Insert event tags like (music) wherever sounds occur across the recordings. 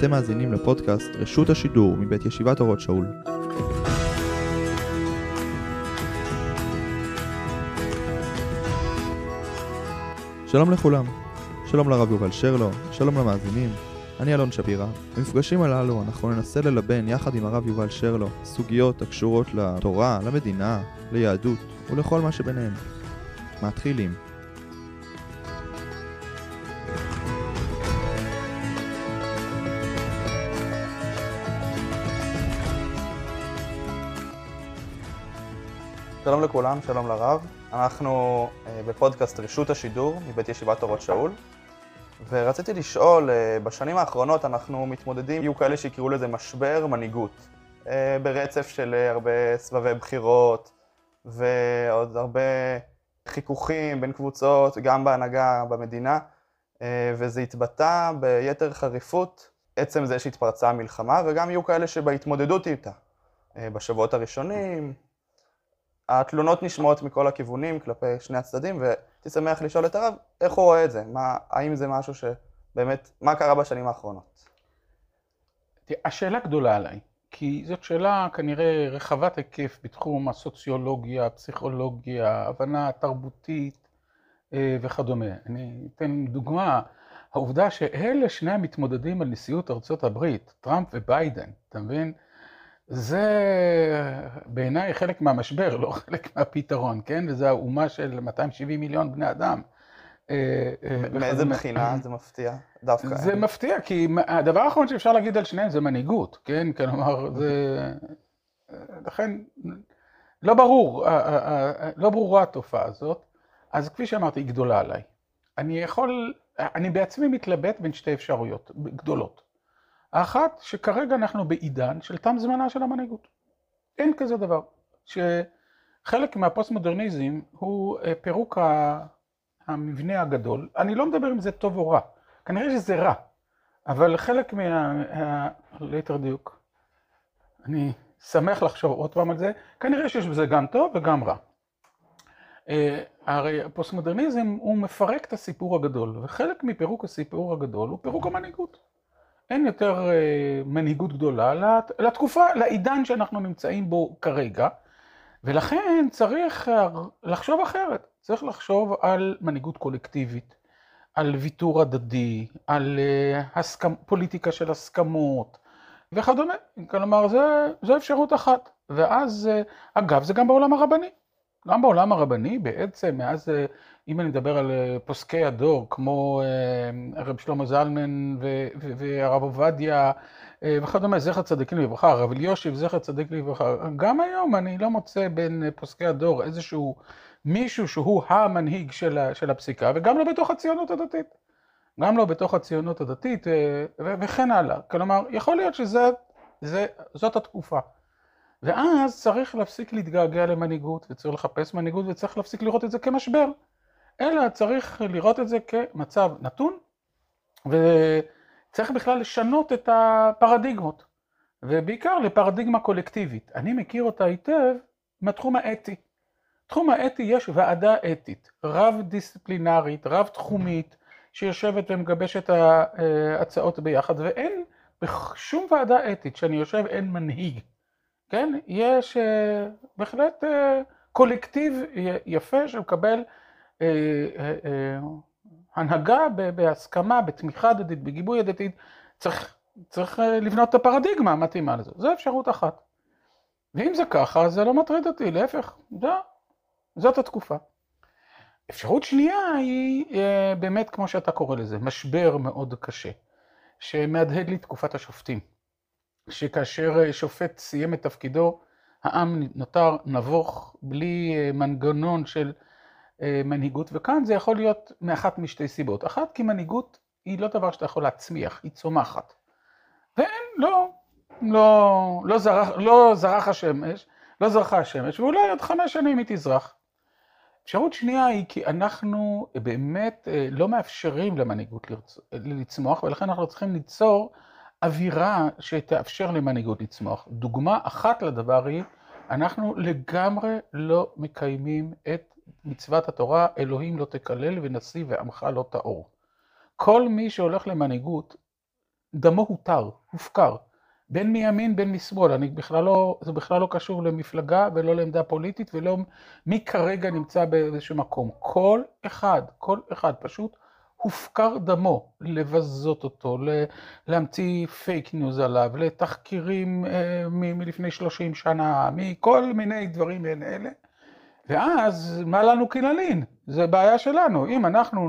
אתם מאזינים לפודקאסט רשות השידור מבית ישיבת אורות שאול. שלום לכולם, שלום לרב יובל שרלו, שלום למאזינים, אני אלון שפירא. במפגשים הללו אנחנו ננסה ללבן יחד עם הרב יובל שרלו סוגיות הקשורות לתורה, למדינה, ליהדות ולכל מה שביניהם. מתחילים. שלום לכולם, שלום לרב. אנחנו uh, בפודקאסט רשות השידור מבית ישיבת אורות שאול, ורציתי לשאול, uh, בשנים האחרונות אנחנו מתמודדים, יהיו כאלה שיקראו לזה משבר מנהיגות, uh, ברצף של הרבה סבבי בחירות, ועוד הרבה חיכוכים בין קבוצות, גם בהנהגה במדינה, וזה התבטא ביתר חריפות עצם זה שהתפרצה המלחמה, וגם יהיו כאלה שבהתמודדות איתה, בשבועות הראשונים, התלונות נשמעות מכל הכיוונים כלפי שני הצדדים, והייתי שמח לשאול את הרב, איך הוא רואה את זה? מה, האם זה משהו שבאמת, מה קרה בשנים האחרונות? השאלה גדולה עליי, כי זאת שאלה כנראה רחבת היקף בתחום הסוציולוגיה, הפסיכולוגיה, הבנה תרבותית אה, וכדומה. אני אתן דוגמה, העובדה שאלה שני המתמודדים על נשיאות ארצות הברית, טראמפ וביידן, אתה מבין? זה בעיניי חלק מהמשבר, לא חלק מהפתרון, כן? וזה האומה של 270 מיליון בני אדם. אה, אה, מאיזה בחינה זה מפתיע? דווקא. זה מפתיע, כי הדבר האחרון שאפשר להגיד על שניהם זה מנהיגות, כן? כלומר, זה... לכן, לא ברור, לא ברורה התופעה הזאת. אז כפי שאמרתי, היא גדולה עליי. אני יכול, אני בעצמי מתלבט בין שתי אפשרויות גדולות. האחת, שכרגע אנחנו בעידן של תם זמנה של המנהיגות. אין כזה דבר. שחלק מהפוסט-מודרניזם הוא אה, פירוק המבנה הגדול. אני לא מדבר אם זה טוב או רע, כנראה שזה רע, אבל חלק מה... ליתר דיוק, אני שמח לחשוב עוד פעם על זה, כנראה שיש בזה גם טוב וגם רע. אה, הרי הפוסט-מודרניזם הוא מפרק את הסיפור הגדול, וחלק מפירוק הסיפור הגדול הוא פירוק המנהיגות. אין יותר אה, מנהיגות גדולה לתקופה, לעידן שאנחנו נמצאים בו כרגע, ולכן צריך אה, לחשוב אחרת, צריך לחשוב על מנהיגות קולקטיבית, על ויתור הדדי, על אה, הסכמ... פוליטיקה של הסכמות וכדומה, כלומר זו אפשרות אחת, ואז אגב זה גם בעולם הרבני, גם בעולם הרבני בעצם מאז אם אני מדבר על אה, פוסקי הדור, כמו אה, הרב שלמה זלמן והרב עובדיה אה, וכדומה, זכר צדיקים לברכה, הרב אליושיב, זכר צדיק לברכה, גם היום אני לא מוצא בין פוסקי הדור איזשהו מישהו שהוא המנהיג של הפסיקה, וגם לא בתוך הציונות הדתית. גם לא בתוך הציונות הדתית וכן הלאה. כלומר, יכול להיות שזאת התקופה. ואז צריך להפסיק להתגעגע למנהיגות, וצריך לחפש מנהיגות, וצריך להפסיק לראות את זה כמשבר. אלא צריך לראות את זה כמצב נתון, וצריך בכלל לשנות את הפרדיגמות, ובעיקר לפרדיגמה קולקטיבית. אני מכיר אותה היטב מהתחום האתי. בתחום האתי יש ועדה אתית, רב דיסציפלינרית, רב תחומית, שיושבת ומגבשת ההצעות ביחד, ואין בשום ועדה אתית שאני יושב אין מנהיג, כן? יש אה, בהחלט אה, קולקטיב יפה שמקבל אה, הנהגה בהסכמה, בתמיכה הדדית, בגיבוי הדדית, צריך, צריך לבנות את הפרדיגמה המתאימה לזה. זו אפשרות אחת. ואם זה ככה, זה לא מטריד אותי, להפך, זו, זאת התקופה. אפשרות שנייה היא באמת, כמו שאתה קורא לזה, משבר מאוד קשה, שמהדהד לי תקופת השופטים. שכאשר שופט סיים את תפקידו, העם נותר נבוך, בלי מנגנון של אה, מנהיגות, וכאן זה יכול להיות מאחת משתי סיבות. אחת, כי מנהיגות היא לא דבר שאתה יכול להצמיח, היא צומחת. ואין, לא, לא, לא, זרח, לא זרח השמש, לא זרחה השמש, ואולי עוד חמש שנים היא תזרח. אפשרות שנייה היא כי אנחנו באמת אה, לא מאפשרים למנהיגות לצמוח, ולכן אנחנו צריכים ליצור אווירה שתאפשר למנהיגות לצמוח. דוגמה אחת לדבר היא, אנחנו לגמרי לא מקיימים את מצוות התורה, אלוהים לא תקלל ונשיא ועמך לא תאור. כל מי שהולך למנהיגות, דמו הותר, הופקר. בין מימין בין משמאל, אני בכלל לא, זה בכלל לא קשור למפלגה ולא לעמדה פוליטית ולא מי כרגע נמצא באיזשהו מקום. כל אחד, כל אחד פשוט הופקר דמו, לבזות אותו, להמציא פייק ניוז עליו, לתחקירים אה, מלפני 30 שנה, מכל מיני דברים מעין אלה. ואז מה לנו כי נלין? זה בעיה שלנו. אם אנחנו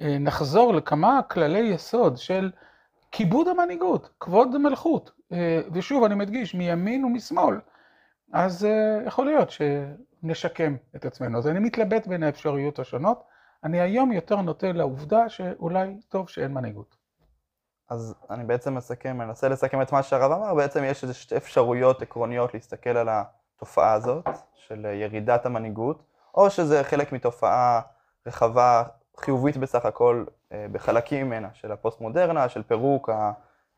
אה, נחזור לכמה כללי יסוד של כיבוד המנהיגות, כבוד המלכות, אה, ושוב אני מדגיש, מימין ומשמאל, אז יכול להיות שנשקם את עצמנו. אז אני מתלבט בין האפשרויות השונות. אני היום יותר נוטה לעובדה שאולי טוב שאין מנהיגות. אז אני בעצם מסכם, מנסה לסכם את מה שהרב אמר, בעצם יש איזה שתי אפשרויות עקרוניות להסתכל על התופעה הזאת, של ירידת המנהיגות, או שזה חלק מתופעה רחבה, חיובית בסך הכל, אה, בחלקים ממנה, של הפוסט-מודרנה, של פירוק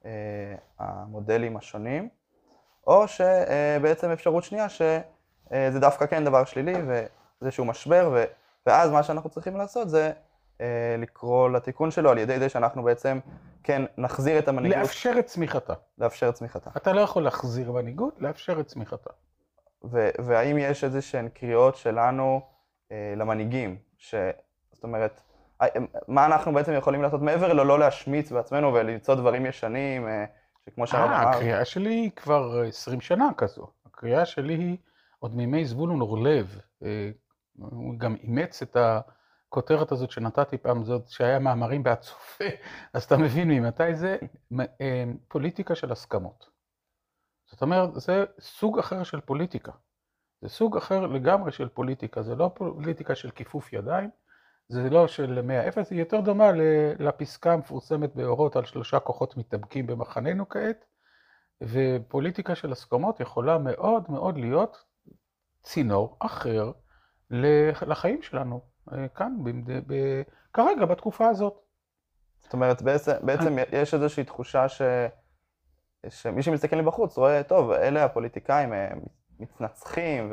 אה, המודלים השונים, או שבעצם אפשרות שנייה שזה דווקא כן דבר שלילי ואיזשהו משבר, ואז מה שאנחנו צריכים לעשות זה אה, לקרוא לתיקון שלו על ידי זה שאנחנו בעצם כן נחזיר את המנהיגות. לאפשר את צמיחתה. לאפשר את צמיחתה. אתה לא יכול להחזיר מנהיגות, לאפשר את צמיחתה. והאם יש איזה שהן קריאות שלנו אה, למנהיגים, ש... זאת אומרת, מה אנחנו בעצם יכולים לעשות מעבר ללא להשמיץ בעצמנו ולמצוא דברים ישנים, אה, שכמו שהרב אמר. הקריאה שלי היא כבר 20 שנה כזו. הקריאה שלי היא עוד מימי זבולון אורלב. אה, הוא גם אימץ את הכותרת הזאת שנתתי פעם, זאת שהיה מאמרים בהצופה, אז אתה מבין ממתי זה? אה, פוליטיקה של הסכמות. זאת אומרת, זה סוג אחר של פוליטיקה. זה סוג אחר לגמרי של פוליטיקה, זה לא פוליטיקה של כיפוף ידיים, זה לא של מאה אפס, היא יותר דומה לפסקה המפורסמת באורות על שלושה כוחות מתאבקים במחננו כעת, ופוליטיקה של הסכמות יכולה מאוד מאוד להיות צינור אחר לחיים שלנו, אה, כאן, ב- כרגע, בתקופה הזאת. זאת אומרת, בעצם, בעצם יש איזושהי תחושה ש... שמי שמסתכל מבחוץ רואה, טוב, אלה הפוליטיקאים, הם מתנצחים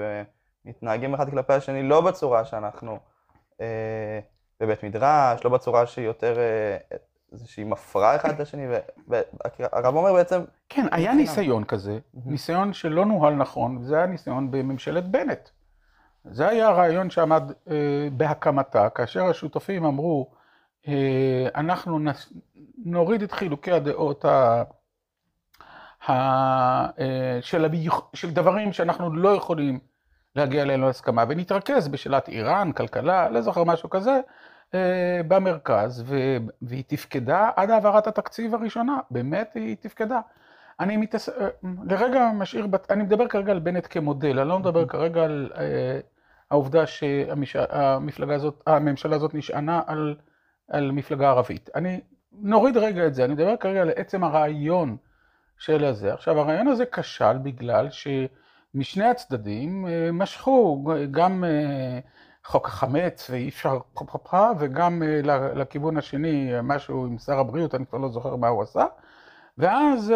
ומתנהגים אחד כלפי השני לא בצורה שאנחנו אה, בבית מדרש, לא בצורה שהיא יותר אה, איזושהי מפרה אחד את השני, והרב אומר בעצם... כן, היה ניסיון כזה, ניסיון שלא נוהל נכון, זה היה ניסיון בממשלת בנט. זה היה הרעיון שעמד אה, בהקמתה, כאשר השותפים אמרו, אה, אנחנו נוריד את חילוקי הדעות ה, ה, אה, של, הביוח, של דברים שאנחנו לא יכולים להגיע אליהם להסכמה, ונתרכז בשאלת איראן, כלכלה, לא זוכר משהו כזה, במרכז, והיא תפקדה עד העברת התקציב הראשונה, באמת היא תפקדה. אני מתעס... לרגע משאיר, אני מדבר כרגע על בנט כמודל, אני לא מדבר כרגע על העובדה שהמפלגה הזאת, הממשלה הזאת נשענה על, על מפלגה ערבית. אני, נוריד רגע את זה, אני מדבר כרגע על עצם הרעיון של הזה. עכשיו, הרעיון הזה כשל בגלל ש... משני הצדדים אה, משכו גם אה, חוק החמץ ואי אפשר פה פה פה וגם אה, לכיוון השני משהו עם שר הבריאות, אני כבר לא זוכר מה הוא עשה. ואז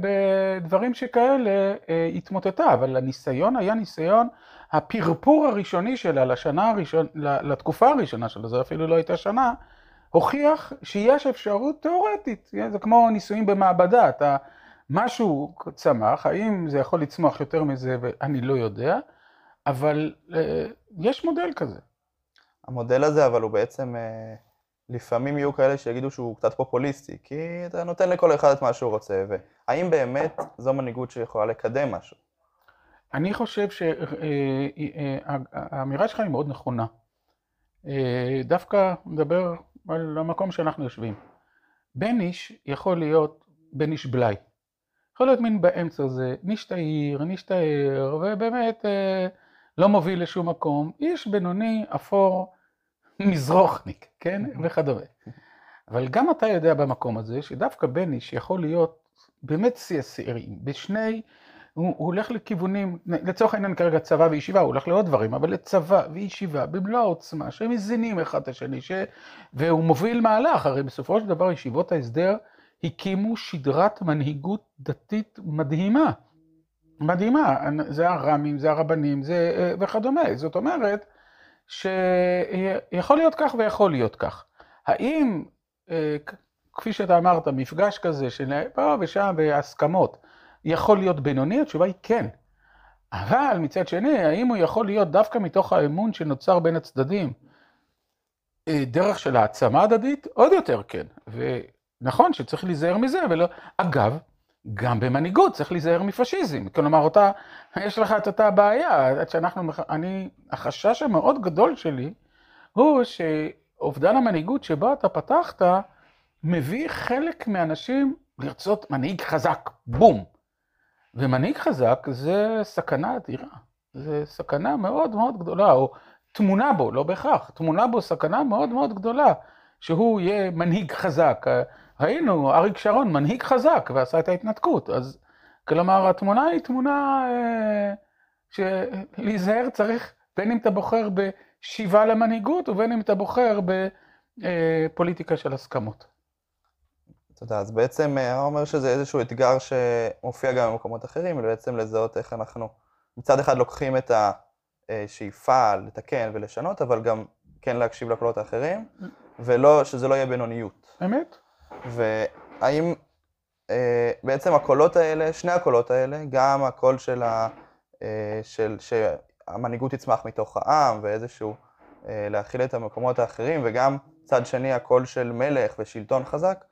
בדברים שכאלה התמוטטה, אבל הניסיון היה ניסיון, הפרפור הראשוני שלה לשנה הראשונה, לתקופה הראשונה שלה, זו אפילו לא הייתה שנה, הוכיח שיש אפשרות תיאורטית, זה כמו ניסויים במעבדה, אתה משהו צמח, האם זה יכול לצמוח יותר מזה, אני לא יודע, אבל אה, יש מודל כזה. המודל הזה, אבל הוא בעצם, אה, לפעמים יהיו כאלה שיגידו שהוא קצת פופוליסטי, כי אתה נותן לכל אחד את מה שהוא רוצה, והאם באמת זו מנהיגות שיכולה לקדם משהו? אני חושב שהאמירה אה, שלך היא מאוד נכונה. דווקא מדבר על המקום שאנחנו יושבים. בניש יכול להיות בניש בלאי. יכול להיות מין באמצע זה, נשתעיר, נשתער, ובאמת אה, לא מוביל לשום מקום, איש בינוני, אפור, (laughs) מזרוחניק, כן? (laughs) וכדומה. אבל גם אתה יודע במקום הזה, שדווקא בני שיכול להיות באמת שיא השעירים, בשני, הוא, הולך לכיוונים, לצורך העניין כרגע צבא וישיבה, הוא הולך לעוד דברים, אבל לצבא וישיבה, במלוא העוצמה, שמזינים אחד את השני, ש... והוא מוביל מהלך, הרי בסופו של דבר ישיבות ההסדר, הקימו שדרת מנהיגות דתית מדהימה. מדהימה, זה הר"מים, זה הרבנים, זה אה, וכדומה. זאת אומרת, שיכול להיות כך ויכול להיות כך. האם אה, כפי שאתה אמרת, מפגש כזה של פה ושם בהסכמות, יכול להיות בינוני? התשובה היא כן. אבל מצד שני, האם הוא יכול להיות דווקא מתוך האמון שנוצר בין הצדדים, אה, דרך של העצמה הדדית? עוד יותר כן. ונכון שצריך להיזהר מזה, ולא... אגב, גם במנהיגות צריך להיזהר מפשיזם. כלומר, אותה, יש לך את אותה בעיה, עד שאנחנו, אני, החשש המאוד גדול שלי, הוא שאובדן המנהיגות שבו אתה פתחת, מביא חלק מהאנשים לרצות מנהיג חזק, בום. ומנהיג חזק זה סכנה אדירה, זה סכנה מאוד מאוד גדולה, או תמונה בו, לא בהכרח, תמונה בו סכנה מאוד מאוד גדולה, שהוא יהיה מנהיג חזק. ראינו, אריק שרון מנהיג חזק ועשה את ההתנתקות, אז כלומר התמונה היא תמונה אה, שלהיזהר צריך, בין אם אתה בוחר בשיבה למנהיגות ובין אם אתה בוחר בפוליטיקה של הסכמות. תודה, אז בעצם הרב אה, אומר שזה איזשהו אתגר שמופיע גם במקומות אחרים, ובעצם לזהות איך אנחנו מצד אחד לוקחים את השאיפה לתקן ולשנות, אבל גם כן להקשיב לקולות האחרים, ולא, שזה לא יהיה בינוניות. אמת. והאם אה, בעצם הקולות האלה, שני הקולות האלה, גם הקול של, ה, אה, של שהמנהיגות תצמח מתוך העם ואיזשהו אה, להכיל את המקומות האחרים, וגם צד שני הקול של מלך ושלטון חזק,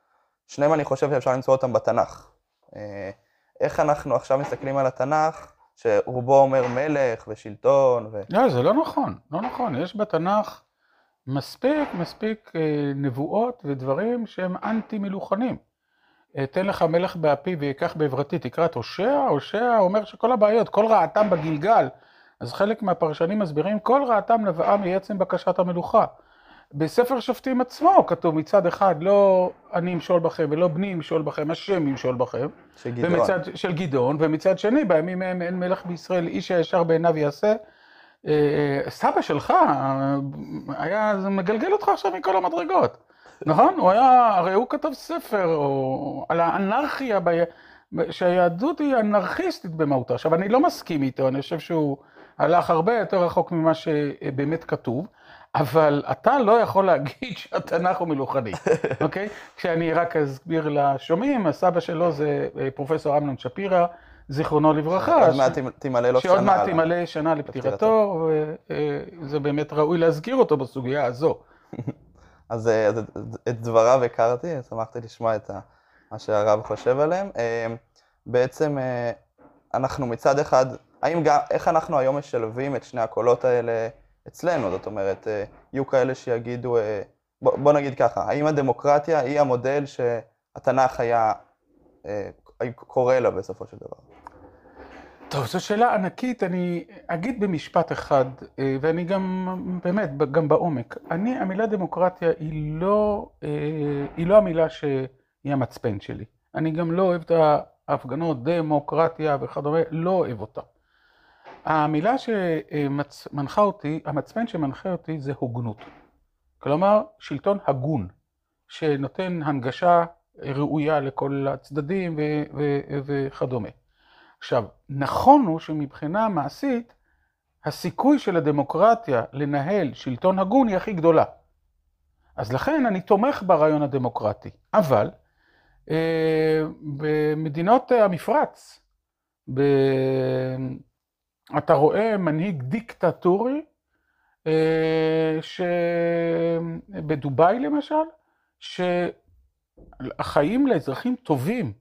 שניהם אני חושב שאפשר למצוא אותם בתנ"ך. אה, איך אנחנו עכשיו מסתכלים על התנ"ך, שרובו אומר מלך ושלטון ו... לא, זה לא נכון, לא נכון. יש בתנ"ך מספיק, מספיק אה, נבואות ודברים שהם אנטי מלוכנים. אתן לך מלך באפי ויקח בעברתי, תקרא את הושע, הושע אומר שכל הבעיות, כל רעתם בגלגל, אז חלק מהפרשנים מסבירים, כל רעתם נבעה מעצם בקשת המלוכה. בספר שופטים עצמו כתוב מצד אחד לא אני אמשול בכם ולא בני ימשול בכם, השם ימשול בכם. של גדעון. ומצד, של גדעון, ומצד שני בימים ההם אין מלך בישראל, איש הישר בעיניו יעשה. אה, סבא שלך אה, היה מגלגל אותך עכשיו מכל המדרגות, נכון? הוא היה, הרי הוא כתב ספר או, על האנרכיה, ב, שהיהדות היא אנרכיסטית במהותה. עכשיו אני לא מסכים איתו, אני חושב שהוא הלך הרבה יותר רחוק ממה שבאמת כתוב. אבל אתה לא יכול להגיד (laughs) שהתנ"ך הוא מלוכני, (laughs) אוקיי? כשאני רק אסביר לשומעים, הסבא שלו זה אה, פרופסור אמנון שפירא, זיכרונו לברכה. עוד מעט תמלא לו שנה. שעוד מעט תמלא שנה לפטירתו, וזה באמת ראוי להזכיר אותו בסוגיה הזו. (laughs) אז את דבריו הכרתי, שמחתי לשמוע את מה שהרב חושב עליהם. אה, בעצם אה, אנחנו מצד אחד, האם גם, איך אנחנו היום משלבים את שני הקולות האלה? אצלנו, זאת אומרת, אה, יהיו כאלה שיגידו, אה, בוא, בוא נגיד ככה, האם הדמוקרטיה היא המודל שהתנ"ך היה אה, קורא לה בסופו של דבר? טוב, זו שאלה ענקית, אני אגיד במשפט אחד, ואני גם, באמת, גם בעומק. אני, המילה דמוקרטיה היא לא, היא לא המילה שהיא המצפן שלי. אני גם לא אוהב את ההפגנות, דמוקרטיה וכדומה, לא אוהב אותה. המילה שמנחה אותי, המצפן שמנחה אותי זה הוגנות. כלומר, שלטון הגון, שנותן הנגשה ראויה לכל הצדדים וכדומה. עכשיו, נכון הוא שמבחינה מעשית, הסיכוי של הדמוקרטיה לנהל שלטון הגון היא הכי גדולה. אז לכן אני תומך ברעיון הדמוקרטי. אבל אה, במדינות המפרץ, אתה רואה מנהיג דיקטטורי, אה, שבדובאי למשל, שהחיים לאזרחים טובים,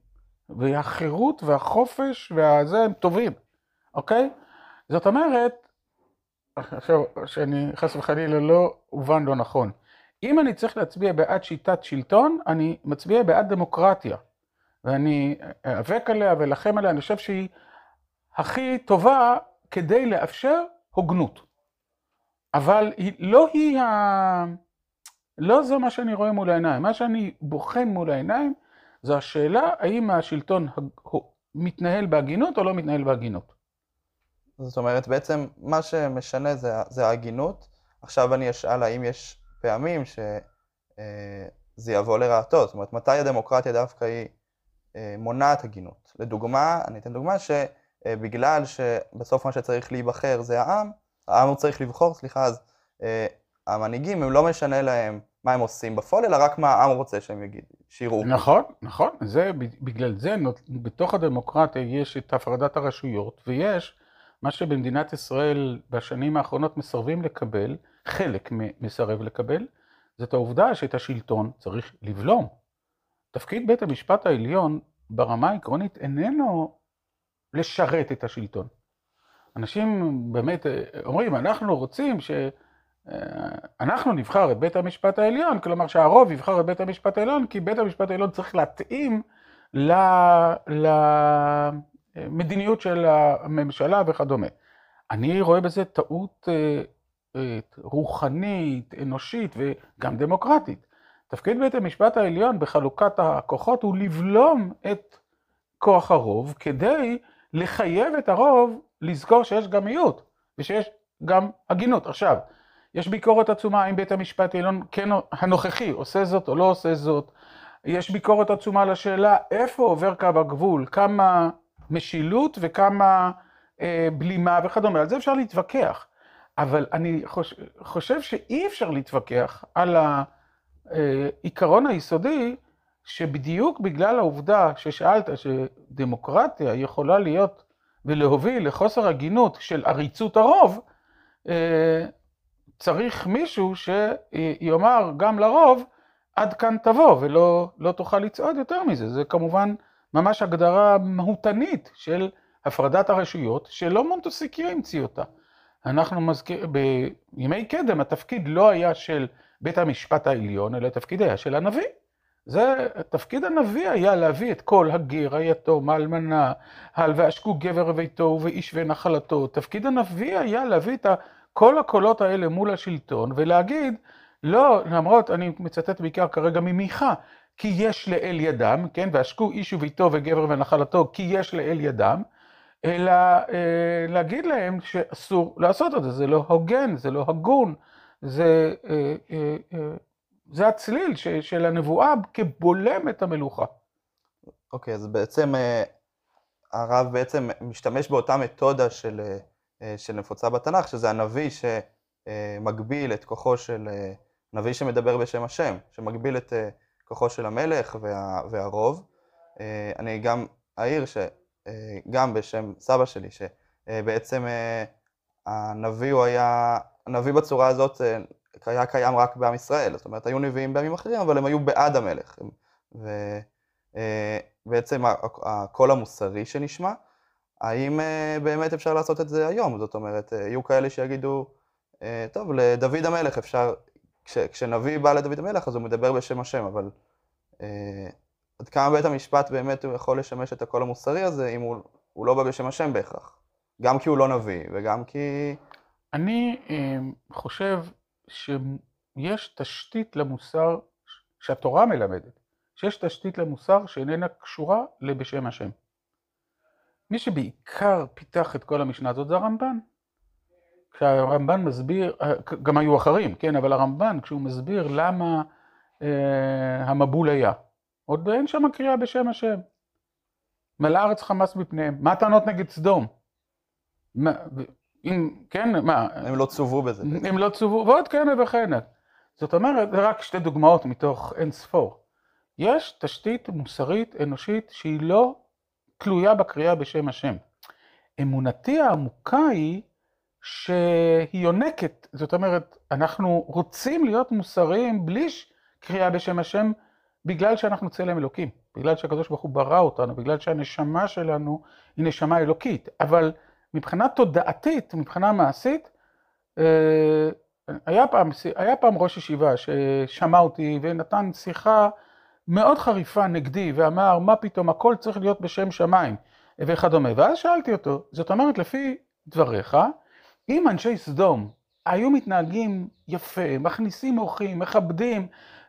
והחירות והחופש והזה הם טובים, אוקיי? זאת אומרת, עכשיו, שאני חס וחלילה לא הובן לא נכון. אם אני צריך להצביע בעד שיטת שלטון, אני מצביע בעד דמוקרטיה. ואני איאבק עליה ואלחם עליה, אני חושב שהיא הכי טובה כדי לאפשר הוגנות. אבל היא, לא היא ה... לא זה מה שאני רואה מול העיניים. מה שאני בוחן מול העיניים זו השאלה האם השלטון מתנהל בהגינות או לא מתנהל בהגינות. זאת אומרת, בעצם מה שמשנה זה, זה ההגינות. עכשיו אני אשאל האם יש פעמים שזה אה, יבוא לרעתו. זאת אומרת, מתי הדמוקרטיה דווקא היא אה, מונעת הגינות? לדוגמה, אני אתן דוגמה ש... אה, בגלל שבסוף מה שצריך להיבחר זה העם, העם הוא צריך לבחור, סליחה, אז אה, המנהיגים, הם לא משנה להם מה הם עושים בפועל, אלא רק מה העם רוצה שהם יגידו, שיראו. נכון, נכון. זה, בגלל זה בתוך הדמוקרטיה יש את הפרדת הרשויות, ויש מה שבמדינת ישראל בשנים האחרונות מסרבים לקבל, חלק מסרב לקבל, זאת העובדה שאת השלטון צריך לבלום. תפקיד בית המשפט העליון ברמה העקרונית איננו לשרת את השלטון. אנשים באמת אומרים, אנחנו רוצים ש... אנחנו נבחר את בית המשפט העליון, כלומר שהרוב יבחר את בית המשפט העליון, כי בית המשפט העליון צריך להתאים למדיניות של הממשלה וכדומה. אני רואה בזה טעות רוחנית, אנושית וגם דמוקרטית. תפקיד בית המשפט העליון בחלוקת הכוחות הוא לבלום את כוח הרוב כדי לחייב את הרוב לזכור שיש גם מיעוט ושיש גם הגינות. עכשיו, יש ביקורת עצומה האם בית המשפט העליון כן הנוכחי עושה זאת או לא עושה זאת. יש ביקורת עצומה לשאלה איפה עובר קו הגבול, כמה משילות וכמה אה, בלימה וכדומה. על זה אפשר להתווכח. אבל אני חוש, חושב שאי אפשר להתווכח על העיקרון היסודי, שבדיוק בגלל העובדה ששאלת שדמוקרטיה יכולה להיות ולהוביל לחוסר הגינות של עריצות הרוב, אה, צריך מישהו שיאמר גם לרוב, עד כאן תבוא, ולא לא תוכל לצעוד יותר מזה. זה כמובן ממש הגדרה מהותנית של הפרדת הרשויות, שלא מונטוסקיה המציא אותה. אנחנו מזכיר, בימי קדם התפקיד לא היה של בית המשפט העליון, אלא התפקיד היה של הנביא. זה, תפקיד הנביא היה להביא את כל הגר, היתום, האלמנה, ועשקו גבר וביתו ואיש ונחלתו. תפקיד הנביא היה להביא את כל הקולות האלה מול השלטון ולהגיד, לא, למרות, אני מצטט בעיקר כרגע ממיכה, כי יש לאל ידם, כן, ועשקו איש וביתו וגבר ונחלתו, כי יש לאל ידם, אלא אה, להגיד להם שאסור לעשות את זה, זה לא הוגן, זה לא הגון, זה, אה, אה, אה, זה הצליל ש, של הנבואה כבולם את המלוכה. אוקיי, okay, אז בעצם אה, הרב בעצם משתמש באותה מתודה של, אה, אה, של נפוצה בתנ"ך, שזה הנביא שמגביל את כוחו של, נביא שמדבר בשם השם, שמגביל את כוחו של המלך וה, והרוב. אני גם אעיר שגם בשם סבא שלי, שבעצם הנביא הוא היה, הנביא בצורה הזאת היה קיים רק בעם ישראל, זאת אומרת היו נביאים בעמים אחרים, אבל הם היו בעד המלך. ובעצם הקול המוסרי שנשמע, האם אה, באמת אפשר לעשות את זה היום? זאת אומרת, אה, יהיו כאלה שיגידו, אה, טוב, לדוד המלך אפשר, כש, כשנביא בא לדוד המלך אז הוא מדבר בשם השם, אבל עד כמה בית המשפט באמת הוא יכול לשמש את הקול המוסרי הזה אם הוא, הוא לא בא בשם השם בהכרח? גם כי הוא לא נביא וגם כי... אני חושב שיש תשתית למוסר שהתורה מלמדת, שיש תשתית למוסר שאיננה קשורה לבשם השם. מי שבעיקר פיתח את כל המשנה הזאת זה הרמב"ן. כשהרמב"ן מסביר, גם היו אחרים, כן, אבל הרמב"ן, כשהוא מסביר למה אה, המבול היה, עוד אין שם קריאה בשם השם. מלאה ארץ חמאס מפניהם. מה הטענות נגד סדום? מה, אם, כן, מה? הם לא צוו בזה. הם לא צוו, ועוד כהנה וכהנה. זאת אומרת, זה רק שתי דוגמאות מתוך אין ספור. יש תשתית מוסרית אנושית שהיא לא תלויה בקריאה בשם השם. אמונתי העמוקה היא שהיא יונקת, זאת אומרת, אנחנו רוצים להיות מוסריים בלי קריאה בשם השם, בגלל שאנחנו צלם אלוקים, בגלל שהקדוש ברוך הוא ברא אותנו, בגלל שהנשמה שלנו היא נשמה אלוקית. אבל מבחינה תודעתית, מבחינה מעשית, אה, היה פעם, היה פעם ראש ישיבה ששמע אותי ונתן שיחה מאוד חריפה נגדי ואמר, מה פתאום, הכל צריך להיות בשם שמיים וכדומה. ואז שאלתי אותו, זאת אומרת, לפי דבריך, אם אנשי סדום היו מתנהגים יפה, מכניסים אורחים, מכבדים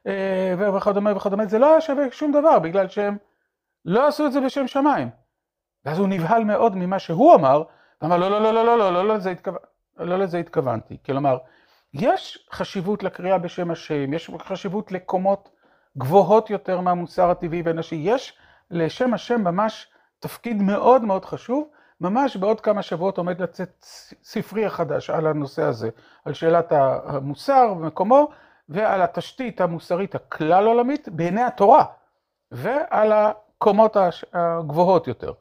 אה, וכדומה וכדומה, זה לא היה שווה שום דבר, בגלל שהם לא עשו את זה בשם שמיים. ואז הוא נבהל מאוד ממה שהוא אמר, אמר, לא, לא, לא, לא, לא, לא, לא, לא לזה, התכו... לא לזה התכוונתי. כלומר, יש חשיבות לקריאה בשם השם, יש חשיבות לקומות גבוהות יותר מהמוסר הטבעי והנשי, יש לשם השם ממש תפקיד מאוד מאוד חשוב, ממש בעוד כמה שבועות עומד לצאת ספרי החדש על הנושא הזה, על שאלת המוסר ומקומו, ועל התשתית המוסרית הכלל עולמית בעיני התורה, ועל הקומות הגבוהות יותר.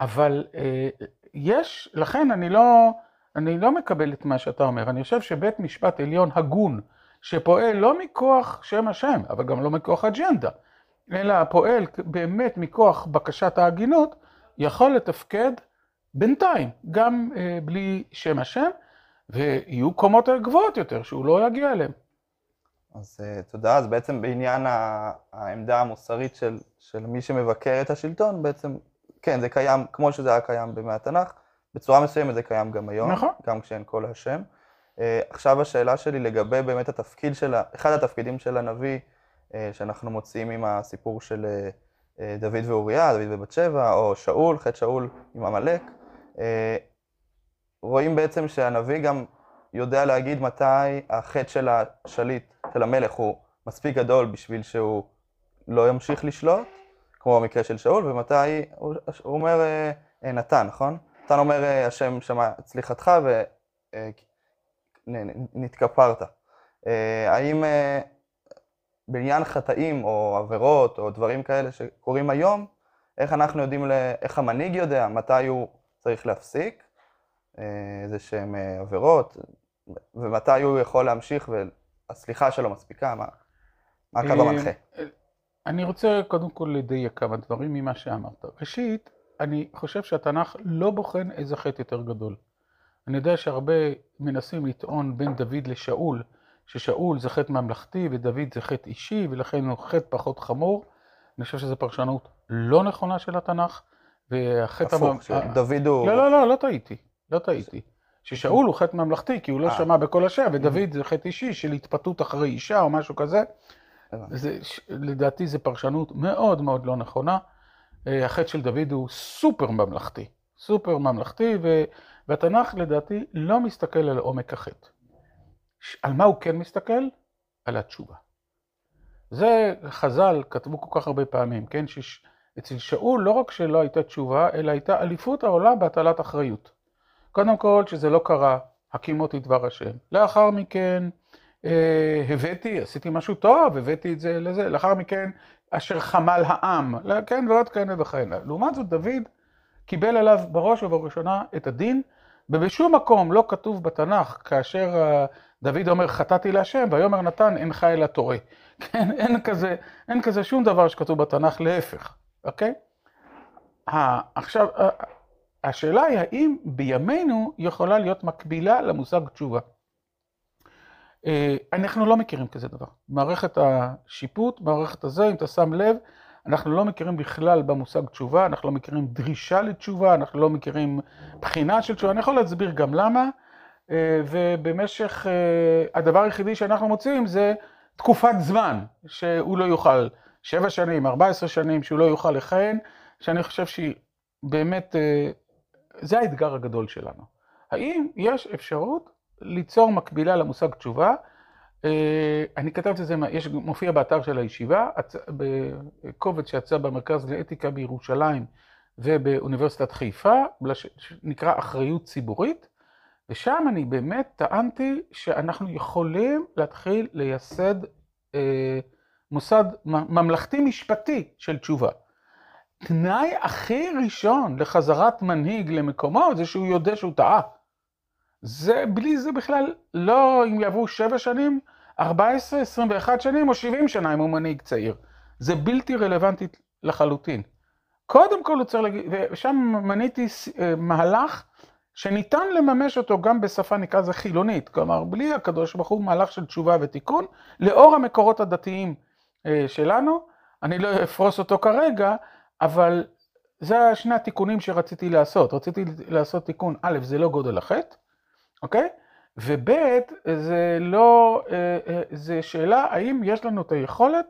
אבל אה, יש, לכן אני לא, אני לא מקבל את מה שאתה אומר, אני חושב שבית משפט עליון הגון, שפועל לא מכוח שם השם, אבל גם לא מכוח אג'נדה, אלא פועל באמת מכוח בקשת ההגינות, יכול לתפקד בינתיים, גם אה, בלי שם השם, ויהיו קומות גבוהות יותר שהוא לא יגיע אליהן. אז uh, תודה. אז בעצם בעניין העמדה המוסרית של, של מי שמבקר את השלטון, בעצם, כן, זה קיים כמו שזה היה קיים בימי התנ"ך, בצורה מסוימת זה קיים גם היום, נכון. גם כשאין קול השם. Uh, עכשיו השאלה שלי לגבי באמת התפקיד של, אחד התפקידים של הנביא, uh, שאנחנו מוצאים עם הסיפור של uh, דוד ואוריה, דוד ובת שבע, או שאול, חטא שאול עם עמלק. Uh, רואים בעצם שהנביא גם יודע להגיד מתי החטא של השליט, של המלך, הוא מספיק גדול בשביל שהוא לא ימשיך לשלוט, כמו במקרה של שאול, ומתי הוא, הוא אומר אה, אה, נתן, נכון? נתן אומר אה, השם שמע צליחתך ונתכפרת. האם בעניין חטאים או עבירות או דברים כאלה שקורים היום, איך אנחנו יודעים, ל- איך המנהיג יודע מתי הוא צריך להפסיק איזה שהם עבירות, ומתי הוא יכול להמשיך והסליחה שלו מספיקה, מה, מה הקו המנחה? אני רוצה קודם כל לדייק כמה דברים ממה שאמרת. ראשית, אני חושב שהתנ"ך לא בוחן איזה חטא יותר גדול. אני יודע שהרבה מנסים לטעון בין דוד לשאול, ששאול זה חטא ממלכתי ודוד זה חטא אישי, ולכן הוא חטא פחות חמור. אני חושב שזו פרשנות לא נכונה של התנ"ך, והחטא... המ- הפוך, שדוד הוא... לא, לא, לא, לא טעיתי, לא טעיתי. ששאול הוא חטא ממלכתי, כי הוא לא אה. שמע בקול השם, ודוד זה חטא אישי של התפתות אחרי אישה או משהו כזה. זה, לדעתי זו פרשנות מאוד מאוד לא נכונה. אה, החטא של דוד הוא סופר ממלכתי, סופר ממלכתי, ו- והתנ"ך לדעתי לא מסתכל על עומק החטא. על מה הוא כן מסתכל? על התשובה. זה חז"ל כתבו כל כך הרבה פעמים, כן? שאצל שאול לא רק שלא הייתה תשובה, אלא הייתה אליפות העולם בהטלת אחריות. קודם כל, שזה לא קרה, הקימותי דבר השם. לאחר מכן, הבאתי, עשיתי משהו טוב, הבאתי את זה לזה. לאחר מכן, אשר חמל העם, לא, כן, ועוד כהנה וכהנה. לעומת זאת, דוד קיבל עליו בראש ובראשונה את הדין, ובשום מקום לא כתוב בתנ"ך, כאשר אה, דוד אומר, חטאתי להשם, ויאמר נתן, אינך אלא טועה. (laughs) כן, אין כזה, אין כזה שום דבר שכתוב בתנ"ך, להפך, אוקיי? עכשיו, השאלה היא האם בימינו יכולה להיות מקבילה למושג תשובה. אה, אנחנו לא מכירים כזה דבר. מערכת השיפוט, מערכת הזה, אם אתה שם לב, אנחנו לא מכירים בכלל במושג תשובה, אנחנו לא מכירים דרישה לתשובה, אנחנו לא מכירים בחינה של תשובה, אני יכול להסביר גם למה, אה, ובמשך, אה, הדבר היחידי שאנחנו מוצאים זה תקופת זמן שהוא לא יוכל, שבע שנים, ארבע עשרה שנים שהוא לא יוכל לכהן, שאני חושב שהיא באמת, זה האתגר הגדול שלנו. האם יש אפשרות ליצור מקבילה למושג תשובה? אה, אני כתבתי את זה, יש, מופיע באתר של הישיבה, בקובץ שיצא במרכז לאתיקה בירושלים ובאוניברסיטת חיפה, שנקרא אחריות ציבורית, ושם אני באמת טענתי שאנחנו יכולים להתחיל לייסד אה, מוסד ממלכתי משפטי של תשובה. תנאי הכי ראשון לחזרת מנהיג למקומו זה שהוא יודע שהוא טעה. זה, בלי זה בכלל, לא אם יעברו שבע שנים, 14, 21 שנים או 70 שנה אם הוא מנהיג צעיר. זה בלתי רלוונטי לחלוטין. קודם כל הוא צריך להגיד, ושם מניתי אה, מהלך שניתן לממש אותו גם בשפה נקרא לזה חילונית, כלומר בלי הקדוש ברוך הוא מהלך של תשובה ותיקון, לאור המקורות הדתיים אה, שלנו, אני לא אפרוס אותו כרגע, אבל זה שני התיקונים שרציתי לעשות. רציתי לעשות תיקון, א', זה לא גודל החטא, אוקיי? וב', זה לא, אה, אה, זה שאלה האם יש לנו את היכולת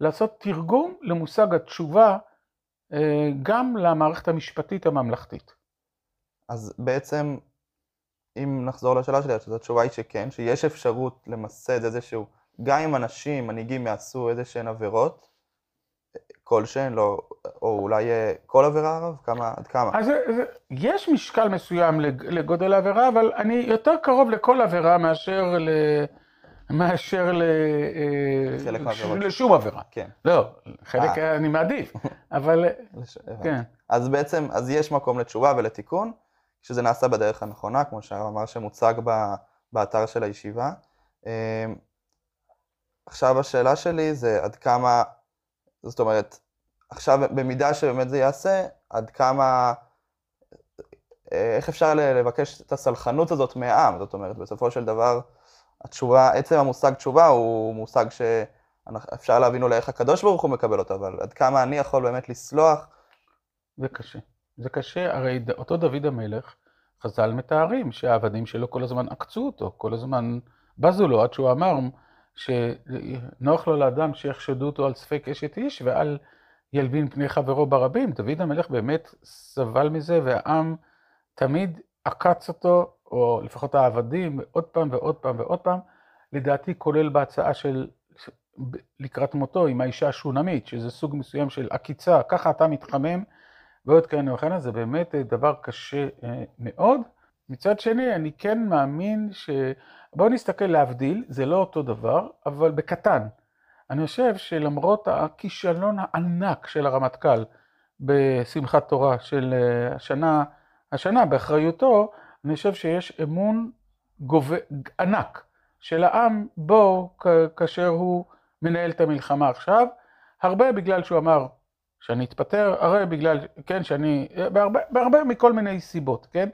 לעשות תרגום למושג התשובה אה, גם למערכת המשפטית הממלכתית. אז בעצם, אם נחזור לשאלה שלי, אז התשובה היא שכן, שיש אפשרות למסד איזשהו, גם אם אנשים, מנהיגים יעשו איזה שהן עבירות, כלשהן, לא, או אולי אה, כל עבירה הרב? כמה, עד כמה? אז זה, זה, יש משקל מסוים לג- לגודל העבירה, אבל אני יותר קרוב לכל עבירה מאשר ל... מאשר ל... אה, ש-. לשום עבירה. כן. לא, חלק אה. אני מעדיף, (laughs) אבל לש-. כן. אז בעצם, אז יש מקום לתשובה ולתיקון, שזה נעשה בדרך הנכונה, כמו שאמר שמוצג ב- באתר של הישיבה. אה, עכשיו השאלה שלי זה עד כמה, זאת אומרת, עכשיו במידה שבאמת זה ייעשה, עד כמה, אה, איך אפשר לבקש את הסלחנות הזאת מהעם? זאת אומרת, בסופו של דבר, התשובה, עצם המושג תשובה הוא מושג שאפשר להבין אולי איך הקדוש ברוך הוא מקבל אותו, אבל עד כמה אני יכול באמת לסלוח זה קשה. זה קשה, הרי אותו דוד המלך, חז"ל מתארים שהעבדים שלו כל הזמן עקצו אותו, כל הזמן בזו לו, עד שהוא אמר שנוח לו לאדם שיחשדו אותו על ספק אשת איש ואל ילבין פני חברו ברבים. דוד המלך באמת סבל מזה, והעם תמיד עקץ אותו, או לפחות העבדים, עוד פעם ועוד פעם ועוד פעם, לדעתי כולל בהצעה של לקראת מותו עם האישה השונמית, שזה סוג מסוים של עקיצה, ככה אתה מתחמם. ועוד כהנה וכהנה, זה באמת אה, דבר קשה אה, מאוד. מצד שני, אני כן מאמין ש... בואו נסתכל להבדיל, זה לא אותו דבר, אבל בקטן. אני חושב שלמרות הכישלון הענק של הרמטכ"ל בשמחת תורה של אה, השנה, השנה באחריותו, אני חושב שיש אמון גובה, ענק של העם בו כ- כאשר הוא מנהל את המלחמה עכשיו, הרבה בגלל שהוא אמר שאני אתפטר, הרי בגלל, כן, שאני, בהרבה, בהרבה מכל מיני סיבות, כן?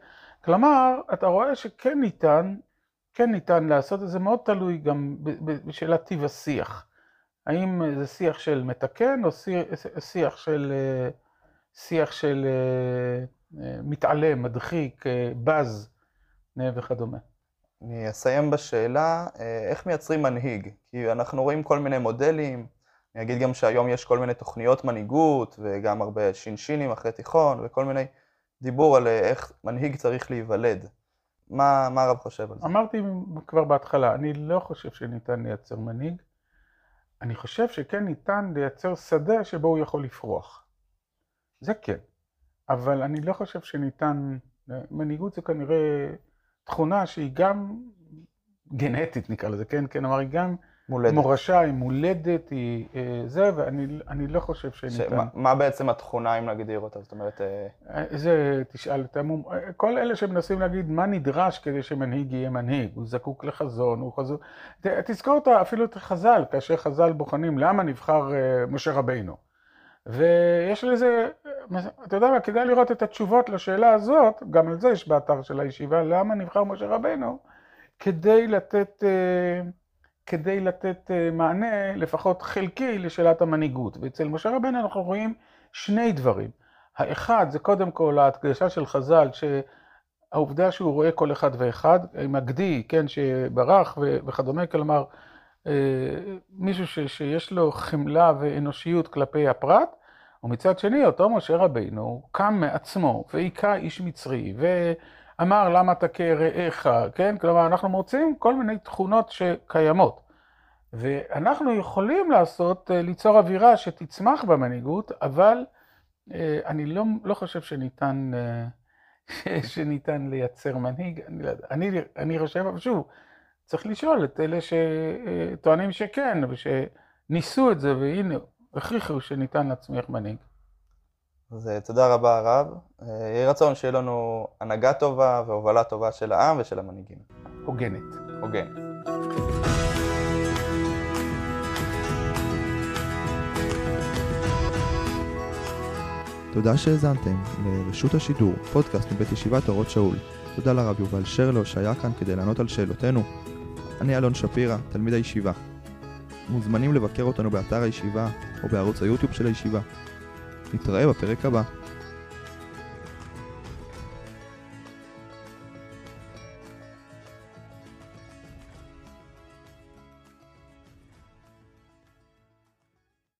כלומר, אתה רואה שכן ניתן, כן ניתן לעשות את זה, מאוד תלוי גם בשאלת טיב השיח. האם זה שיח של מתקן או שיח, שיח של, שיח של אה, אה, מתעלם, מדחיק, אה, בז וכדומה. אני אסיים בשאלה, איך מייצרים מנהיג? כי אנחנו רואים כל מיני מודלים, אני אגיד גם שהיום יש כל מיני תוכניות מנהיגות, וגם הרבה שינשינים אחרי תיכון, וכל מיני דיבור על אה, איך מנהיג צריך להיוולד. מה, מה הרב חושב על זה? אמרתי כבר בהתחלה, אני לא חושב שניתן לייצר מנהיג, אני חושב שכן ניתן לייצר שדה שבו הוא יכול לפרוח. זה כן, אבל אני לא חושב שניתן, מנהיגות זה כנראה תכונה שהיא גם גנטית נקרא לזה, כן, כן, כלומר היא גם מולדת. מורשה, היא מולדת, היא אה, זה, ואני אני לא חושב ש... שניתן. מה, מה בעצם התכונה אם נגדיר אותה? זאת אומרת, אה, זה תשאל את המום... כל אלה שמנסים להגיד מה נדרש כדי שמנהיג יהיה מנהיג, הוא זקוק לחזון, הוא חזון... ת- תזכור אותה אפילו את חז"ל, כאשר חז"ל בוחנים למה נבחר אה, משה רבינו. ויש לזה, אתה יודע מה, כדאי לראות את התשובות לשאלה הזאת, גם על זה יש באתר של הישיבה, למה נבחר משה רבינו, כדי לתת, אה, כדי לתת אה, מענה לפחות חלקי לשאלת המנהיגות. ואצל משה רבינו אנחנו רואים שני דברים. האחד זה קודם כל ההדגשה של חז"ל, שהעובדה שהוא רואה כל אחד ואחד, עם הגדי, כן, שברח ו- וכדומה, כלומר, אה, מישהו ש- שיש לו חמלה ואנושיות כלפי הפרט, ומצד שני, אותו משה רבינו קם מעצמו והיכה איש מצרי, ואמר למה תכה רעך, כן? כלומר, אנחנו מוצאים כל מיני תכונות שקיימות. ואנחנו יכולים לעשות, אה, ליצור אווירה שתצמח במנהיגות, אבל אה, אני לא, לא חושב שניתן, אה, (laughs) שניתן לייצר מנהיג. אני, לא. אני, אני חושב, אבל שוב, צריך לשאול את אלה שטוענים שכן, ושניסו את זה, והנה, הכריחו שניתן להצמיח מנהיג. אז אה, תודה רבה הרב. אה, יהי רצון שיהיה לנו הנהגה טובה והובלה טובה של העם ושל המנהיגים. הוגנת. הוגן. תודה שהאזנתם לרשות השידור, פודקאסט מבית ישיבת אורות שאול. תודה לרב יובל שרלו שהיה כאן כדי לענות על שאלותינו. אני אלון שפירא, תלמיד הישיבה. מוזמנים לבקר אותנו באתר הישיבה או בערוץ היוטיוב של הישיבה. נתראה בפרק הבא.